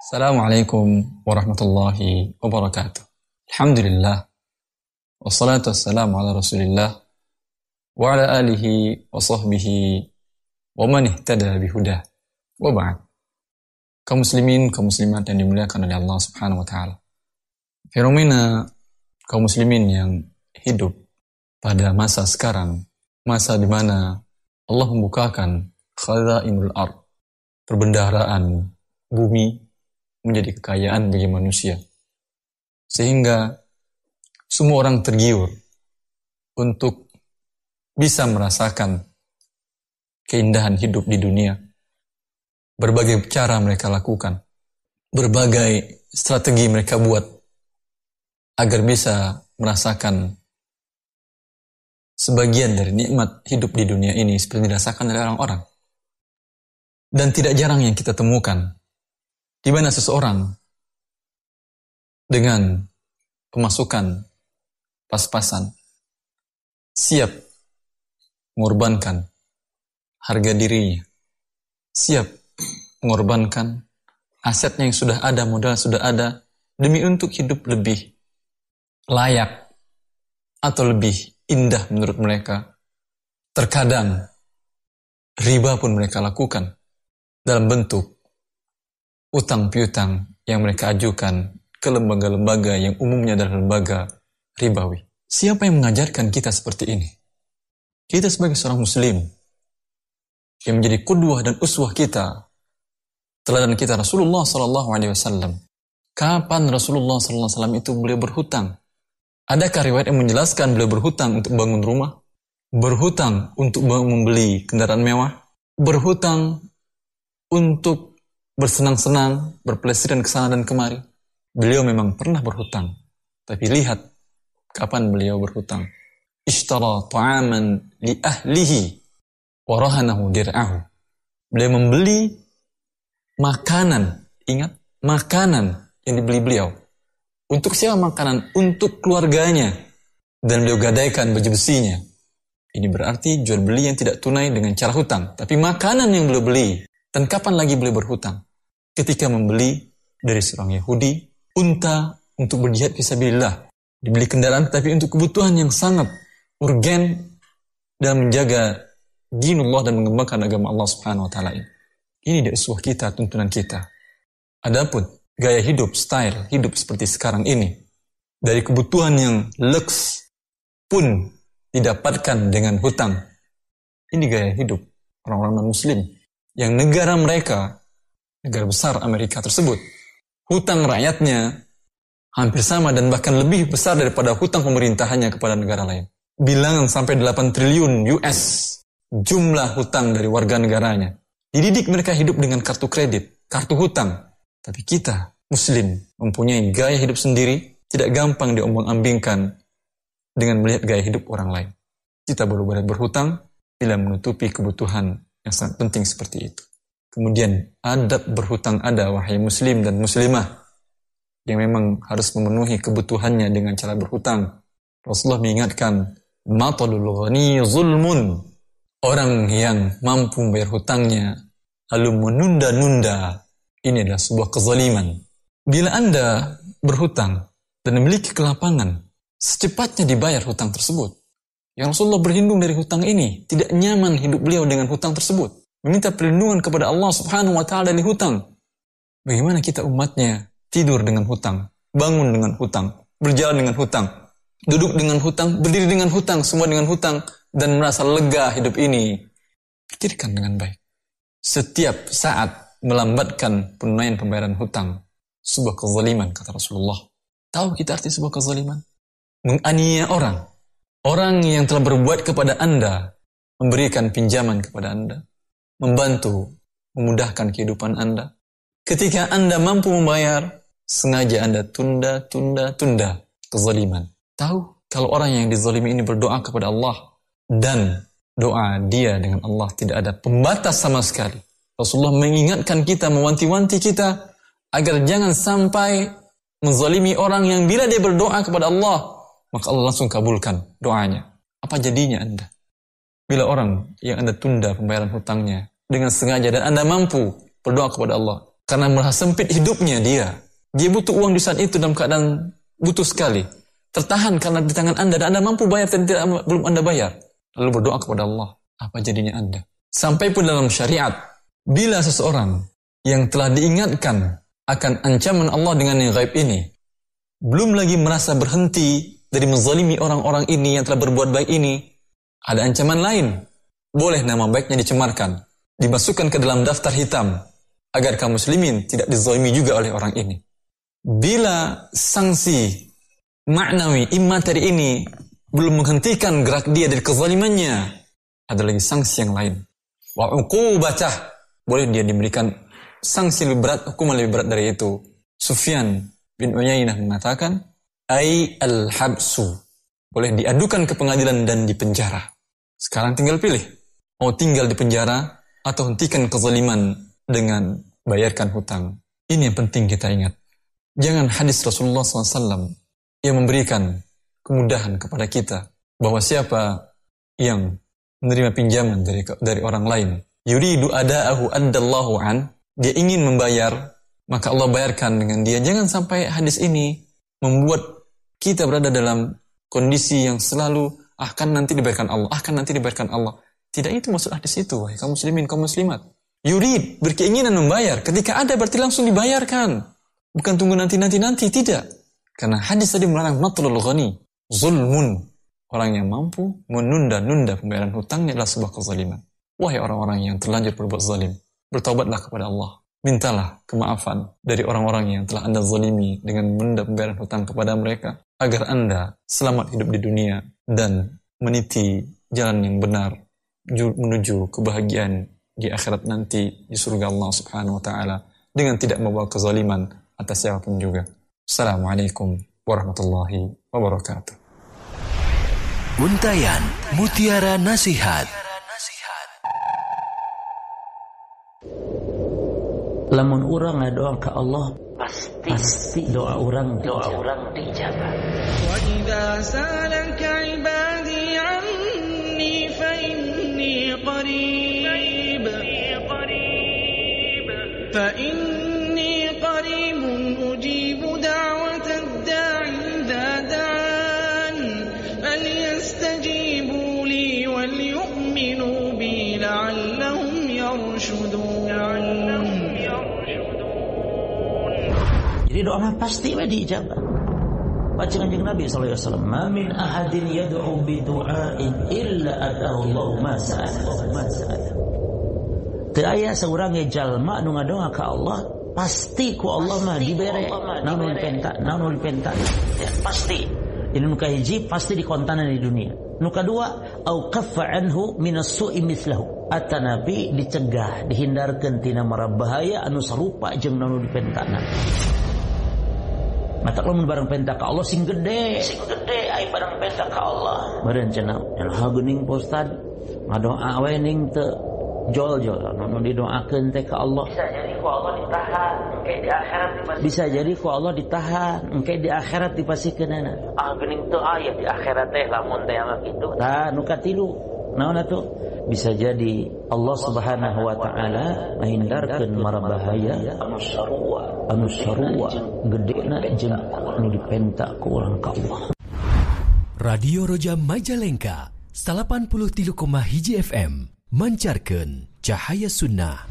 Assalamualaikum warahmatullahi wabarakatuh. Alhamdulillah. Wassalatu wassalamu ala rasulillah. Wa ala alihi wa sahbihi wa man ihtada bihudah. Wa ba'd. Kaum muslimin, kaum muslimat yang dimuliakan oleh Allah subhanahu wa ta'ala. Fenomena kaum muslimin yang hidup pada masa sekarang, masa di mana Allah membukakan khazainul ard, perbendaharaan bumi menjadi kekayaan bagi manusia. Sehingga semua orang tergiur untuk bisa merasakan keindahan hidup di dunia. Berbagai cara mereka lakukan. Berbagai strategi mereka buat agar bisa merasakan sebagian dari nikmat hidup di dunia ini seperti dirasakan oleh orang-orang. Dan tidak jarang yang kita temukan di mana seseorang dengan pemasukan pas-pasan siap mengorbankan harga dirinya, siap mengorbankan asetnya yang sudah ada, modal sudah ada, demi untuk hidup lebih layak atau lebih indah menurut mereka. Terkadang riba pun mereka lakukan dalam bentuk utang piutang yang mereka ajukan ke lembaga-lembaga yang umumnya adalah lembaga ribawi. Siapa yang mengajarkan kita seperti ini? Kita sebagai seorang muslim yang menjadi kudwah dan uswah kita teladan kita Rasulullah Sallallahu Alaihi Wasallam. Kapan Rasulullah Sallallahu Alaihi Wasallam itu beliau berhutang? Adakah riwayat yang menjelaskan beliau berhutang untuk bangun rumah? Berhutang untuk membeli kendaraan mewah? Berhutang untuk bersenang-senang, berpelesiran ke sana dan kemari. Beliau memang pernah berhutang. Tapi lihat kapan beliau berhutang. Ishtara ta'aman li ahlihi warahanahu dir'ahu. Beliau membeli makanan. Ingat, makanan yang dibeli beliau. Untuk siapa makanan? Untuk keluarganya. Dan beliau gadaikan baju besinya. Ini berarti jual beli yang tidak tunai dengan cara hutang. Tapi makanan yang beliau beli. Dan kapan lagi beliau berhutang? Ketika membeli dari seorang Yahudi unta untuk berjihad fisabilillah. Dibeli kendaraan tapi untuk kebutuhan yang sangat urgen dan menjaga dinullah dan mengembangkan agama Allah Subhanahu wa taala ini. Ini dari uswah kita, tuntunan kita. Adapun gaya hidup, style hidup seperti sekarang ini dari kebutuhan yang lux pun didapatkan dengan hutang. Ini gaya hidup orang-orang non-muslim yang negara mereka negara besar Amerika tersebut. Hutang rakyatnya hampir sama dan bahkan lebih besar daripada hutang pemerintahannya kepada negara lain. Bilangan sampai 8 triliun US jumlah hutang dari warga negaranya. Dididik mereka hidup dengan kartu kredit, kartu hutang. Tapi kita, muslim, mempunyai gaya hidup sendiri, tidak gampang diombang-ambingkan dengan melihat gaya hidup orang lain. Kita baru boleh berhutang bila menutupi kebutuhan yang sangat penting seperti itu. Kemudian adab berhutang ada wahai muslim dan muslimah yang memang harus memenuhi kebutuhannya dengan cara berhutang. Rasulullah mengingatkan, "Matalul ghani zulmun." Orang yang mampu membayar hutangnya lalu menunda-nunda, ini adalah sebuah kezaliman. Bila Anda berhutang dan memiliki kelapangan, secepatnya dibayar hutang tersebut. Yang Rasulullah berlindung dari hutang ini, tidak nyaman hidup beliau dengan hutang tersebut meminta perlindungan kepada Allah Subhanahu wa taala dari hutang. Bagaimana kita umatnya tidur dengan hutang, bangun dengan hutang, berjalan dengan hutang, duduk dengan hutang, berdiri dengan hutang, semua dengan hutang dan merasa lega hidup ini. Pikirkan dengan baik. Setiap saat melambatkan penunaian pembayaran hutang sebuah kezaliman kata Rasulullah. Tahu kita arti sebuah kezaliman? Menganiaya orang. Orang yang telah berbuat kepada Anda, memberikan pinjaman kepada Anda, membantu, memudahkan kehidupan Anda. Ketika Anda mampu membayar, sengaja Anda tunda, tunda, tunda kezaliman. Tahu kalau orang yang dizalimi ini berdoa kepada Allah dan doa dia dengan Allah tidak ada pembatas sama sekali. Rasulullah mengingatkan kita, mewanti-wanti kita agar jangan sampai menzalimi orang yang bila dia berdoa kepada Allah, maka Allah langsung kabulkan doanya. Apa jadinya Anda? Bila orang yang Anda tunda pembayaran hutangnya dengan sengaja dan Anda mampu berdoa kepada Allah, karena merasa sempit hidupnya dia. Dia butuh uang di saat itu dalam keadaan butuh sekali. Tertahan karena di tangan Anda dan Anda mampu bayar dan tidak belum Anda bayar. Lalu berdoa kepada Allah. Apa jadinya Anda? Sampai pun dalam syariat, bila seseorang yang telah diingatkan akan ancaman Allah dengan yang gaib ini, belum lagi merasa berhenti dari menzalimi orang-orang ini yang telah berbuat baik ini, ada ancaman lain. Boleh nama baiknya dicemarkan, dimasukkan ke dalam daftar hitam, agar kaum muslimin tidak dizalimi juga oleh orang ini. Bila sanksi maknawi imateri ini belum menghentikan gerak dia dari kezalimannya, ada lagi sanksi yang lain. Wa uqubatah boleh dia diberikan sanksi lebih berat, hukuman lebih berat dari itu. Sufyan bin Uyainah mengatakan, ai al-habsu. Boleh diadukan ke pengadilan dan dipenjara. Sekarang tinggal pilih. Mau tinggal di penjara atau hentikan kezaliman dengan bayarkan hutang. Ini yang penting kita ingat. Jangan hadis Rasulullah SAW yang memberikan kemudahan kepada kita bahwa siapa yang menerima pinjaman dari dari orang lain yuridu ada'ahu addallahu an dia ingin membayar maka Allah bayarkan dengan dia jangan sampai hadis ini membuat kita berada dalam kondisi yang selalu akan nanti dibayarkan Allah akan nanti dibayarkan Allah tidak itu maksud hadis itu wahai kaum muslimin kaum muslimat Yurid, berkeinginan membayar. Ketika ada berarti langsung dibayarkan. Bukan tunggu nanti-nanti-nanti, tidak. Karena hadis tadi melarang matlul ghani. Zulmun. Orang yang mampu menunda-nunda pembayaran hutangnya adalah sebuah kezaliman. Wahai orang-orang yang terlanjur berbuat zalim, bertaubatlah kepada Allah. Mintalah kemaafan dari orang-orang yang telah Anda zalimi dengan menunda pembayaran hutang kepada mereka. Agar Anda selamat hidup di dunia dan meniti jalan yang benar menuju kebahagiaan di akhirat nanti di surga Allah Subhanahu wa taala dengan tidak membawa kezaliman atas siapa pun juga. Assalamualaikum warahmatullahi wabarakatuh. Untayan Mutiara Nasihat Lamun orang doa ke Allah pasti, pasti doa orang doa orang dijabah. Wa idza salaka ibadi anni fa inni qarib فإني قريب أجيب دعوة الداع إذا دعان فليستجيبوا لي وليؤمنوا بي لعلهم يرشدون. Jadi doa pasti dijawab. Baca kanjeng Nabi sallallahu alaihi wasallam, "Ma min ahadin yad'u bi du'ain illa atahu Allah ma sa'ala." Teu aya seorang yang jalma nu ngadoa ka Allah pasti ku Allah mah dibere namun penta namun penta ya, pasti. Ini nu kahiji pasti dikontanan di dunia. Nu kadua au kaffa anhu minas su'i mislahu ata nabi dicegah dihindarkeun tina mara bahaya anu sarupa jeung nu dipentana Mata barang penta ka Allah sing gede, sing gede ai barang penta ka Allah. Beureun cenah, cenah geuning postad ngadoa we ning teu jol-jol. Nu didoakeun teh ke Allah. Bisa jadi ku Allah ditahan engke di akhirat dipasikeun bisa jadi ku Allah ditahan engke di akhirat dipasikeunana ah geuning teu aya di akhirat teh lamun teh mah kitu tah nu katilu. Naon atuh bisa jadi Allah Subhanahu wa taala menghindarkeun mara bahaya anu sarua anu sarua gedena jeung nu dipenta ku urang ka Allah Radio Roja Majalengka 83,1 FM mancarkan cahaya sunnah